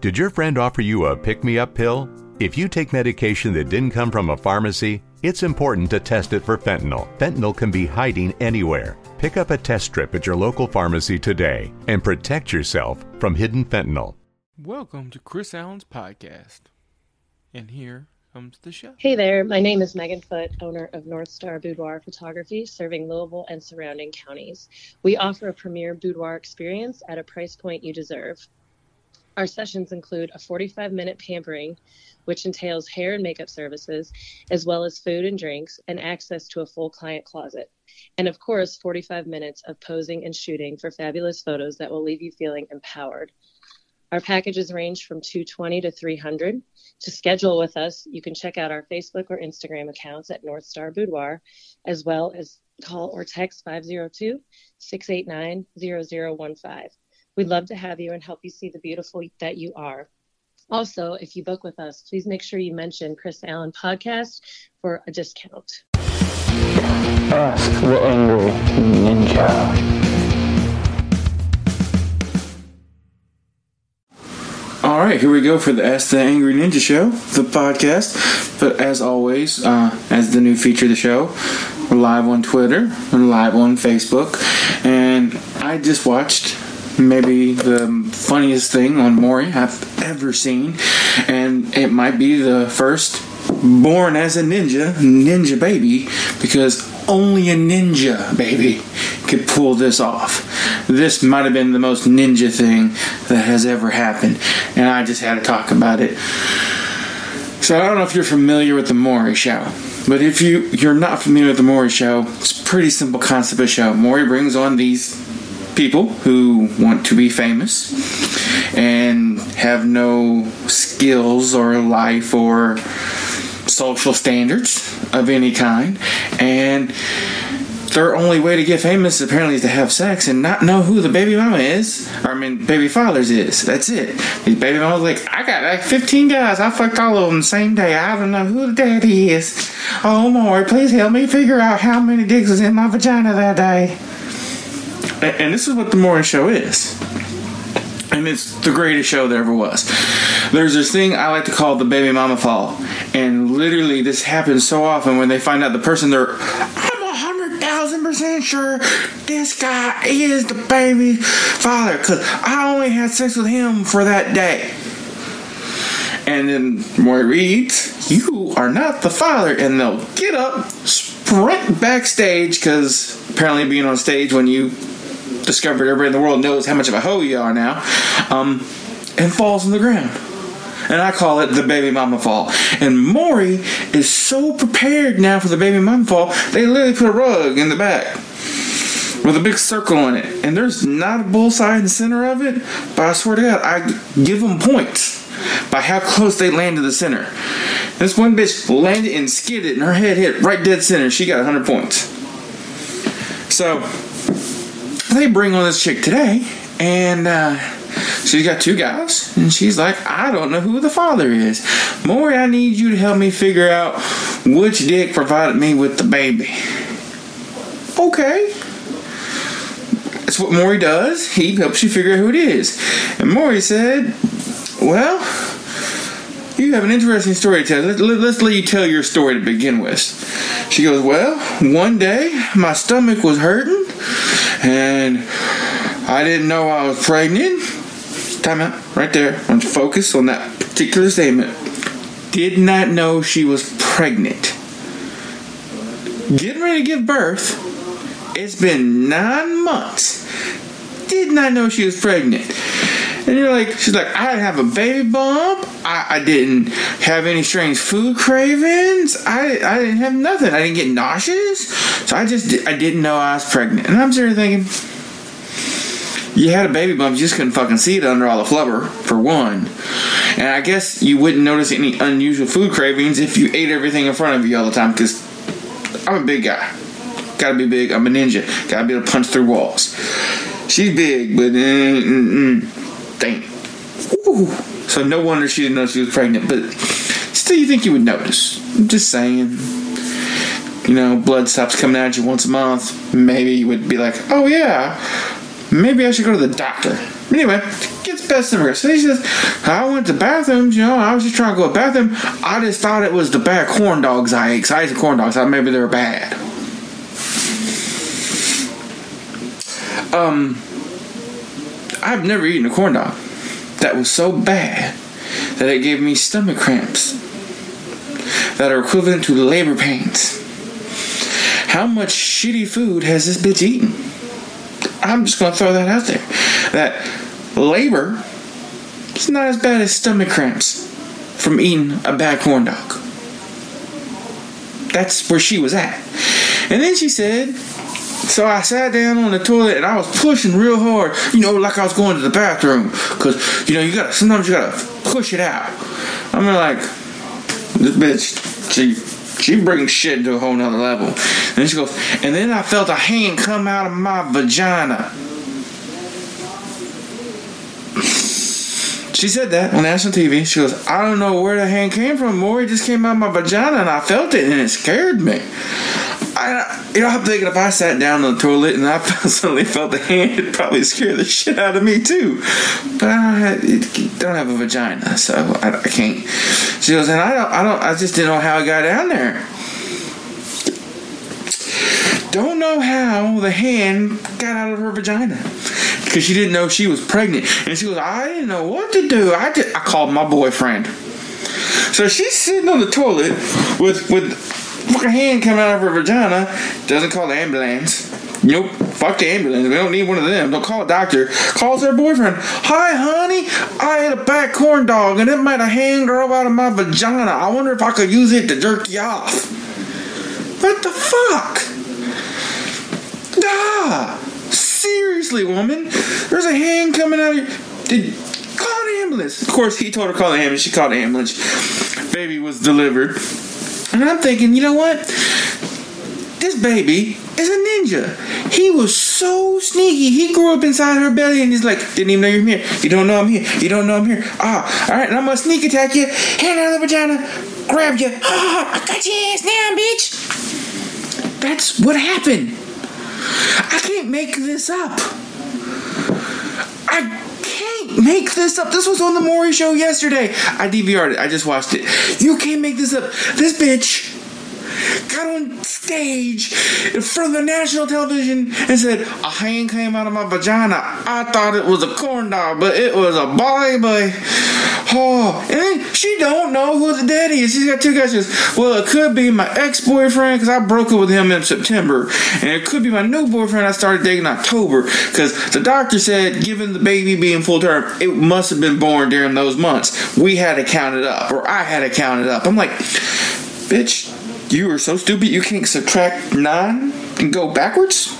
Did your friend offer you a pick me up pill? If you take medication that didn't come from a pharmacy, it's important to test it for fentanyl. Fentanyl can be hiding anywhere. Pick up a test strip at your local pharmacy today and protect yourself from hidden fentanyl. Welcome to Chris Allen's podcast. And here comes the show. Hey there, my name is Megan Foote, owner of North Star Boudoir Photography, serving Louisville and surrounding counties. We offer a premier boudoir experience at a price point you deserve. Our sessions include a 45 minute pampering, which entails hair and makeup services, as well as food and drinks, and access to a full client closet. And of course, 45 minutes of posing and shooting for fabulous photos that will leave you feeling empowered. Our packages range from 220 to 300. To schedule with us, you can check out our Facebook or Instagram accounts at North Star Boudoir, as well as call or text 502 689 0015. We'd love to have you and help you see the beautiful that you are. Also, if you book with us, please make sure you mention Chris Allen Podcast for a discount. Ask the Angry Ninja. All right, here we go for the Ask the Angry Ninja Show, the podcast. But as always, uh, as the new feature of the show, we're live on Twitter, we're live on Facebook, and I just watched maybe the funniest thing on Maury I've ever seen, and it might be the first born as a ninja, ninja baby, because only a ninja baby could pull this off. This might have been the most ninja thing that has ever happened, and I just had to talk about it. So I don't know if you're familiar with the Maury Show, but if you you're not familiar with the Maury Show, it's a pretty simple concept of show. Maury brings on these people who want to be famous and have no skills or life or social standards of any kind. And their only way to get famous apparently is to have sex and not know who the baby mama is or i mean baby fathers is. That's it. These baby mamas like i got like 15 guys. I fucked all of them the same day. I don't know who the daddy is. Oh Lord, please help me figure out how many dicks was in my vagina that day and, this is what the Maury Show is. And it's the greatest show there ever was. There's this thing I like to call the baby mama fall. And literally, this happens so often when they find out the person they're, I'm a hundred thousand percent sure this guy is the baby father. Because I only had sex with him for that day. And then Maury reads, You are not the father. And they'll get up, sprint backstage, because apparently being on stage when you discovered everybody in the world knows how much of a hoe you are now, um, and falls on the ground. And I call it the baby mama fall. And Maury is so prepared now for the baby mama fall, they literally put a rug in the back with a big circle on it. And there's not a bullseye in the center of it, but I swear to God, I give them points by how close they land to the center. This one bitch landed and skidded, and her head hit right dead center. She got 100 points. So, they bring on this chick today, and uh, she's got two guys, and she's like, I don't know who the father is. Maury, I need you to help me figure out which dick provided me with the baby. Okay. That's what Maury does. He helps you figure out who it is. And Maury said, Well, you have an interesting story to tell. Let, let, let's let you tell your story to begin with. She goes, Well, one day my stomach was hurting and I didn't know I was pregnant. Time out, right there. I want to focus on that particular statement. Did not know she was pregnant. Getting ready to give birth. It's been nine months. Did not know she was pregnant. And you're like, she's like, I didn't have a baby bump. I, I didn't have any strange food cravings. I, I didn't have nothing. I didn't get nauseous. So I just, I didn't know I was pregnant. And I'm sitting there thinking, you had a baby bump, you just couldn't fucking see it under all the flubber, for one. And I guess you wouldn't notice any unusual food cravings if you ate everything in front of you all the time, because I'm a big guy. Gotta be big. I'm a ninja. Gotta be able to punch through walls. She's big, but mm, mm, mm, dang. Ooh. So no wonder she didn't know she was pregnant. But still, you think you would notice? I'm just saying. You know, blood stops coming out you once a month. Maybe you would be like, oh yeah, maybe I should go to the doctor. Anyway, gets bad stomach cramps. So he says, I went to bathrooms, you know, I was just trying to go to the bathroom. I just thought it was the bad corn dogs I ate. I ate the corn dogs. I thought maybe they were bad. Um, I've never eaten a corn dog that was so bad that it gave me stomach cramps that are equivalent to labor pains. How much shitty food has this bitch eaten? I'm just gonna throw that out there. That labor is not as bad as stomach cramps from eating a bad corn dog. That's where she was at. And then she said, so I sat down on the toilet and I was pushing real hard, you know, like I was going to the bathroom. Cause, you know, you gotta, sometimes you gotta push it out. I'm like, this bitch, she, she brings shit to a whole nother level. And she goes, and then I felt a hand come out of my vagina. She said that on national TV. She goes, I don't know where the hand came from, Maury. It just came out of my vagina and I felt it and it scared me. I, you know, I'm thinking if I sat down on the toilet and I suddenly felt the hand, it'd probably scare the shit out of me too. But I don't have, a vagina, so I, I can't. She goes, and I don't, I don't, I just didn't know how I got down there. Don't know how the hand got out of her vagina because she didn't know she was pregnant, and she goes, I didn't know what to do. I did, I called my boyfriend. So she's sitting on the toilet with with fucking hand coming out of her vagina. Doesn't call the ambulance. Nope. Fuck the ambulance. We don't need one of them. Don't call a doctor. Calls her boyfriend. Hi, honey. I ate a bad corn dog and it made a hand grow out of my vagina. I wonder if I could use it to jerk you off. What the fuck? Ah, seriously, woman. There's a hand coming out of your. Did call an ambulance? Of course, he told her to call the ambulance. She called the ambulance. Baby was delivered. And I'm thinking, you know what? This baby is a ninja. He was so sneaky. He grew up inside her belly and he's like, didn't even know you're here. You don't know I'm here. You don't know I'm here. Ah, all right, and I'm gonna sneak attack you. Hand out of the vagina. Grab you. Ah, I got your ass now, bitch. That's what happened. I can't make this up. I make this up. This was on the Maury show yesterday. I DVR'd it. I just watched it. You can't make this up. This bitch got on stage in front of the national television and said, A hand came out of my vagina. I thought it was a corn dog, but it was a baby. Oh, and she don't know who the daddy is. She's got two guys. Well, it could be my ex-boyfriend because I broke up with him in September, and it could be my new boyfriend I started dating in October because the doctor said, given the baby being full term, it must have been born during those months. We had to count it up, or I had to count it up. I'm like, bitch, you are so stupid you can't subtract nine and go backwards.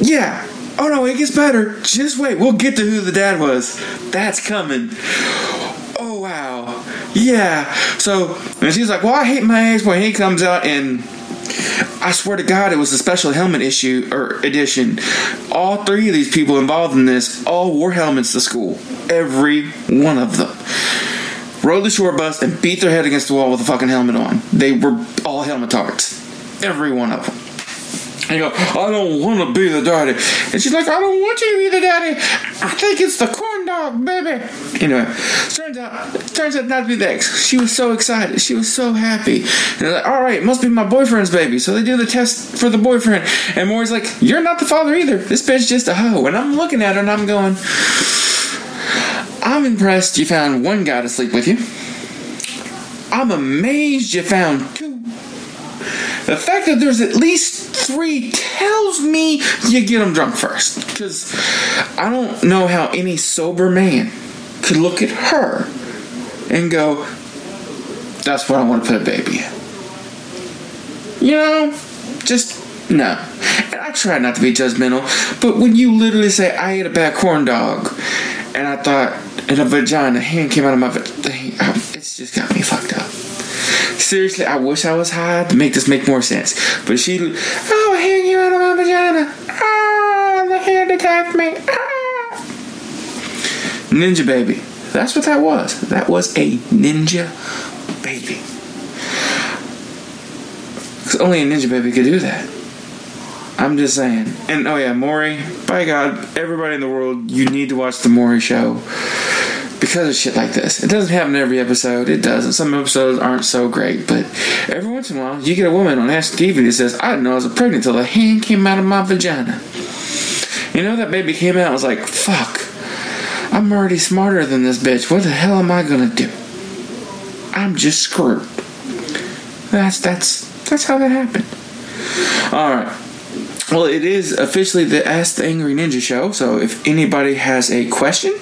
Yeah. Oh no, it gets better. Just wait. We'll get to who the dad was. That's coming. Oh wow. Yeah. So and she's like, Well, I hate my ex when He comes out and I swear to God, it was a special helmet issue or edition. All three of these people involved in this all wore helmets to school. Every one of them. Rode the short bus and beat their head against the wall with a fucking helmet on. They were all helmet helmetards. Every one of them. And you go, I don't want to be the daddy. And she's like, I don't want you to be the daddy. I think it's the corn dog, baby. Anyway, turns out, turns out not to be the ex. She was so excited. She was so happy. And they're like, all right, must be my boyfriend's baby. So they do the test for the boyfriend. And Maury's like, you're not the father either. This bitch just a hoe. And I'm looking at her and I'm going, I'm impressed you found one guy to sleep with you. I'm amazed you found two. The fact that there's at least three tells me you get them drunk first. Because I don't know how any sober man could look at her and go, that's what I want to put a baby in. You know, just no. And I try not to be judgmental, but when you literally say, I ate a bad corn dog, and I thought, and a vagina, hand came out of my vagina, it's just got me fucked up. Seriously, I wish I was high to make this make more sense. But she, oh, a hand came out of my vagina. Ah, the hand attacked me. Ah. Ninja baby. That's what that was. That was a ninja baby. Because only a ninja baby could do that. I'm just saying. And oh yeah, Maury. By God, everybody in the world, you need to watch the Maury Show because of shit like this. It doesn't happen every episode. It doesn't. Some episodes aren't so great, but every once in a while, you get a woman on Ask TV that says, "I didn't know I was pregnant until a hand came out of my vagina." You know that baby came out. I was like, "Fuck." I'm already smarter than this bitch. What the hell am I gonna do? I'm just screwed. That's that's that's how that happened. All right. Well, it is officially the Ask the Angry Ninja show, so if anybody has a question,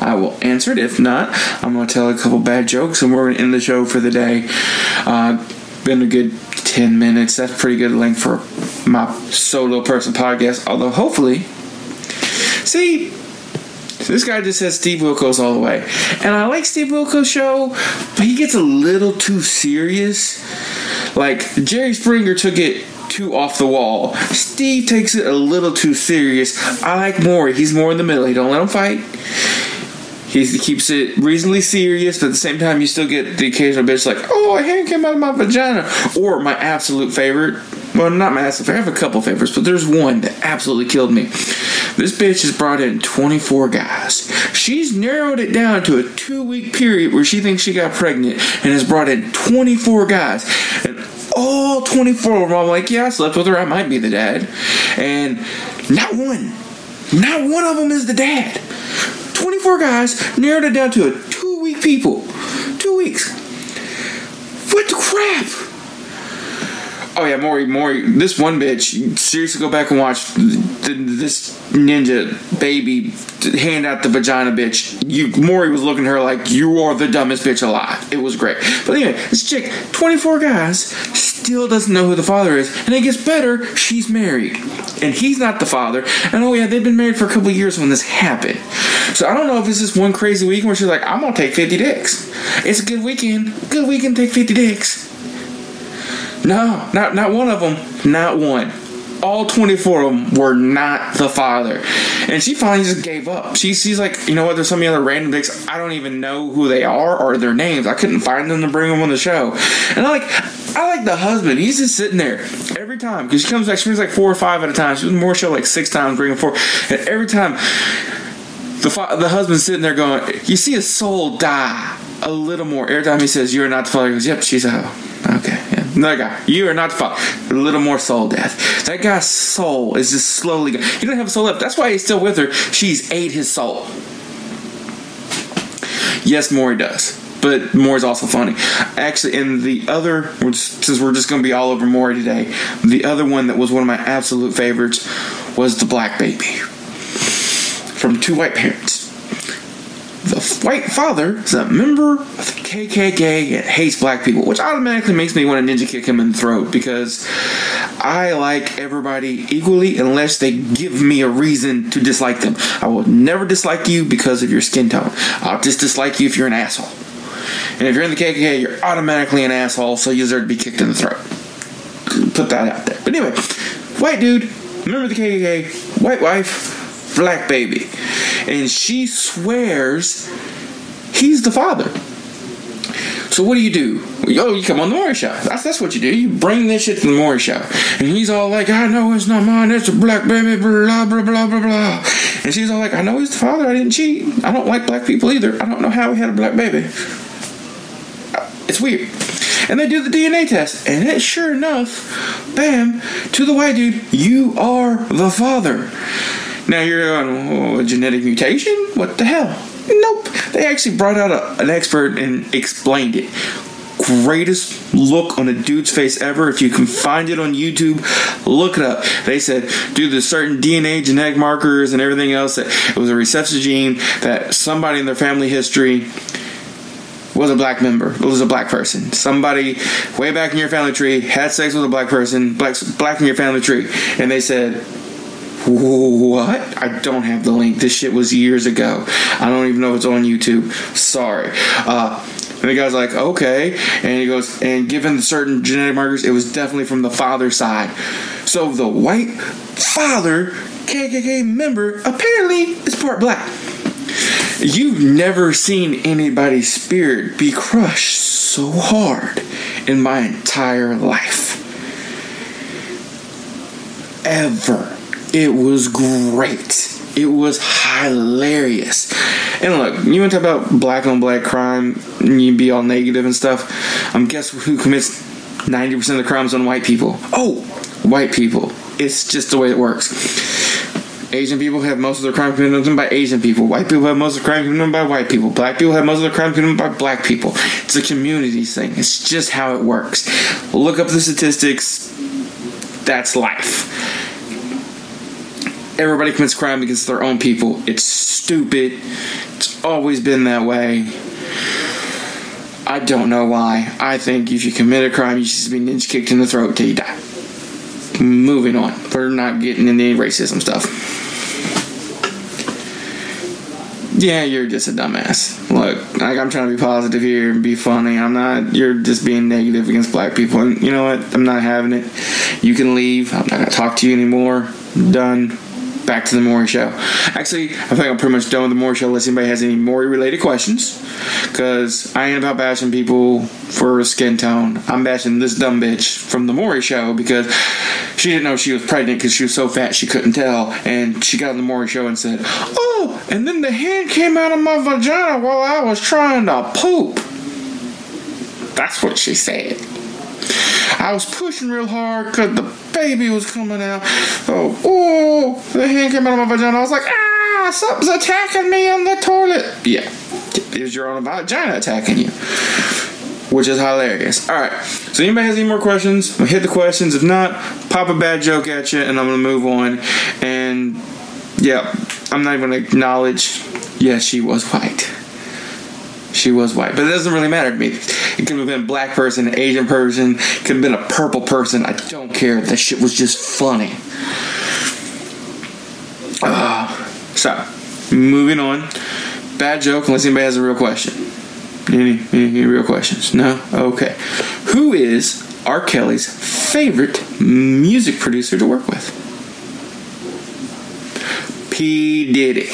I will answer it. If not, I'm going to tell a couple bad jokes and we're going to end the show for the day. Uh, been a good 10 minutes. That's pretty good length for my solo person podcast, although hopefully. See, this guy just says Steve Wilkos all the way. And I like Steve Wilkos' show, but he gets a little too serious. Like, Jerry Springer took it too off the wall. Steve takes it a little too serious. I like Maury. He's more in the middle. He don't let him fight. He keeps it reasonably serious, but at the same time, you still get the occasional bitch like, "Oh, a hand came out of my vagina," or my absolute favorite. Well, not my absolute favorite. I have a couple favorites, but there's one that absolutely killed me. This bitch has brought in 24 guys. She's narrowed it down to a two week period where she thinks she got pregnant and has brought in 24 guys. All 24 of them, I'm like, yeah, I slept with her. I might be the dad. And not one, not one of them is the dad. 24 guys narrowed it down to a two week people. Two weeks. What the crap? Oh yeah, Maury, Maury. This one bitch. Seriously, go back and watch this ninja baby hand out the vagina bitch. You, Maury was looking at her like you are the dumbest bitch alive. It was great. But anyway, this chick, 24 guys, still doesn't know who the father is, and it gets better. She's married, and he's not the father. And oh yeah, they've been married for a couple years when this happened. So I don't know if it's just one crazy weekend where she's like, I'm gonna take 50 dicks. It's a good weekend. Good weekend, take 50 dicks. No, not not one of them. Not one. All 24 of them were not the father. And she finally just gave up. She, she's like, you know what? There's so many other random dicks. I don't even know who they are or their names. I couldn't find them to bring them on the show. And I'm like, I like the husband. He's just sitting there every time because she comes back. She brings like four or five at a time. She was Maury show like six times, bringing four. And every time, the fa- the husband's sitting there going, "You see a soul die a little more." Every time he says, "You're not the father," he goes, "Yep, she's a hoe." Okay, Another guy, you are not father. A little more soul death. That guy's soul is just slowly. Going. He doesn't have a soul left. That's why he's still with her. She's ate his soul. Yes, Maury does. But Maury's also funny. Actually, in the other, since we're just going to be all over Maury today, the other one that was one of my absolute favorites was the Black Baby from two white parents. The white father is a member of the KKK and hates black people, which automatically makes me want to ninja kick him in the throat because I like everybody equally unless they give me a reason to dislike them. I will never dislike you because of your skin tone. I'll just dislike you if you're an asshole. And if you're in the KKK, you're automatically an asshole, so you deserve to be kicked in the throat. Put that out there. But anyway, white dude, member of the KKK, white wife, black baby. And she swears he's the father. So what do you do? Yo, you come on the Maury show. That's that's what you do. You bring this shit to the Maury show. And he's all like, I know it's not mine, it's a black baby, blah blah blah blah blah. And she's all like, I know he's the father, I didn't cheat. I don't like black people either. I don't know how he had a black baby. It's weird. And they do the DNA test, and it sure enough, bam, to the white dude, you are the father. Now you're going, oh, a genetic mutation? What the hell? Nope. They actually brought out a, an expert and explained it. Greatest look on a dude's face ever. If you can find it on YouTube, look it up. They said due to certain DNA genetic markers and everything else that it was a recessive gene that somebody in their family history was a black member. It was a black person. Somebody way back in your family tree had sex with a black person, black black in your family tree, and they said what? I don't have the link. This shit was years ago. I don't even know if it's on YouTube. Sorry. Uh, and the guy's like, okay. And he goes, and given certain genetic markers, it was definitely from the father's side. So the white father, KKK member, apparently is part black. You've never seen anybody's spirit be crushed so hard in my entire life ever. It was great. It was hilarious. And look, you want to talk about black on black crime, and you be all negative and stuff. Um, guess who commits 90% of the crimes on white people? Oh, white people. It's just the way it works. Asian people have most of their crime committed by Asian people. White people have most of their crime committed by white people. Black people have most of their crime committed by black people. It's a community thing. It's just how it works. Look up the statistics. That's life. Everybody commits crime against their own people. It's stupid. It's always been that way. I don't know why. I think if you commit a crime, you should be ninja kicked in the throat till you die. Moving on. We're not getting into any racism stuff. Yeah, you're just a dumbass. Look, like I'm trying to be positive here and be funny. I'm not. You're just being negative against black people, and you know what? I'm not having it. You can leave. I'm not gonna talk to you anymore. I'm done. Back to the Maury Show. Actually, I think I'm pretty much done with the Maury Show. Unless anybody has any Maury related questions, because I ain't about bashing people for a skin tone. I'm bashing this dumb bitch from the Maury Show because she didn't know she was pregnant because she was so fat she couldn't tell, and she got on the Maury Show and said, "Oh, and then the hand came out of my vagina while I was trying to poop." That's what she said. I was pushing real hard because the baby was coming out. Oh, oh, the hand came out of my vagina. I was like, ah, something's attacking me on the toilet. Yeah, it was your own vagina attacking you. Which is hilarious. All right. So, anybody has any more questions? I'll hit the questions. If not, pop a bad joke at you, and I'm gonna move on. And yeah, I'm not even gonna acknowledge. Yeah, she was white. She was white, but it doesn't really matter to me. It could have been a black person, an Asian person, could have been a purple person. I don't care. That shit was just funny. Uh, so, moving on. Bad joke, unless anybody has a real question. Any, any, any real questions? No? Okay. Who is R. Kelly's favorite music producer to work with? P. Diddy.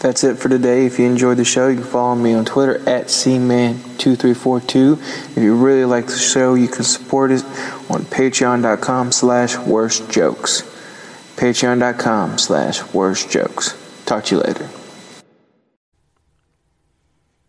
That's it for today. If you enjoyed the show, you can follow me on Twitter at cman2342. If you really like the show, you can support it on patreon.com slash worst jokes. Patreon.com slash worst jokes. Talk to you later.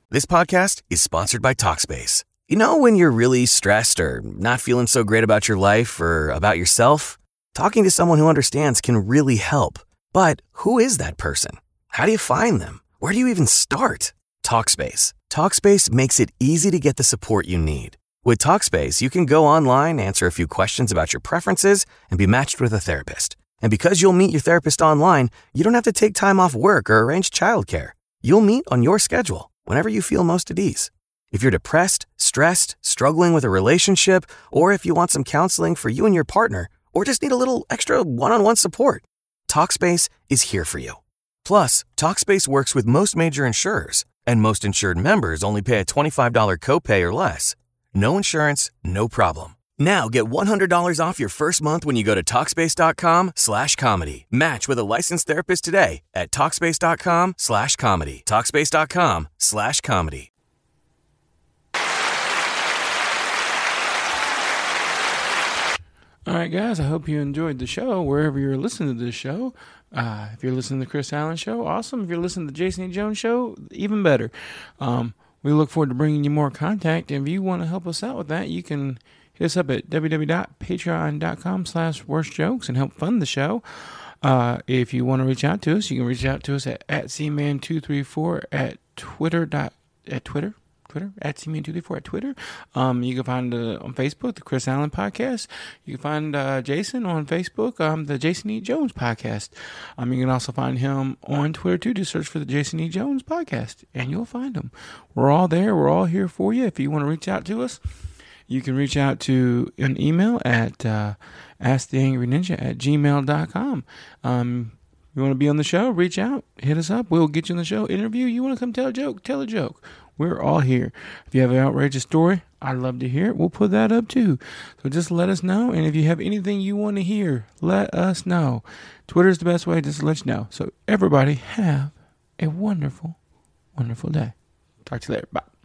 This podcast is sponsored by Talkspace. You know when you're really stressed or not feeling so great about your life or about yourself? Talking to someone who understands can really help. But who is that person? How do you find them? Where do you even start? Talkspace. Talkspace makes it easy to get the support you need. With Talkspace, you can go online, answer a few questions about your preferences, and be matched with a therapist. And because you'll meet your therapist online, you don't have to take time off work or arrange childcare. You'll meet on your schedule, whenever you feel most at ease. If you're depressed, stressed, struggling with a relationship, or if you want some counseling for you and your partner, or just need a little extra one on one support, Talkspace is here for you. Plus, Talkspace works with most major insurers, and most insured members only pay a $25 copay or less. No insurance, no problem. Now get $100 off your first month when you go to Talkspace.com slash comedy. Match with a licensed therapist today at Talkspace.com slash comedy. Talkspace.com slash comedy. All right, guys. I hope you enjoyed the show wherever you're listening to this show. Uh, if you're listening to the Chris Allen Show, awesome. If you're listening to the Jason E. Jones Show, even better. Um, we look forward to bringing you more contact. If you want to help us out with that, you can hit us up at www.patreon.com slash worst jokes and help fund the show. Uh, if you want to reach out to us, you can reach out to us at, at cman234 at twitter dot at twitter Twitter at cman234 at Twitter. Um, you can find uh, on Facebook the Chris Allen Podcast. You can find uh, Jason on Facebook, um, the Jason E. Jones Podcast. Um, you can also find him on Twitter too. Just search for the Jason E. Jones Podcast, and you'll find him. We're all there. We're all here for you. If you want to reach out to us, you can reach out to an email at uh, asktheangryninja at gmail.com. Um, you want to be on the show? Reach out, hit us up. We'll get you on the show. Interview. You want to come tell a joke? Tell a joke. We're all here. If you have an outrageous story, I'd love to hear it. We'll put that up too. So just let us know. And if you have anything you want to hear, let us know. Twitter is the best way just to let you know. So everybody have a wonderful, wonderful day. Talk to you later. Bye.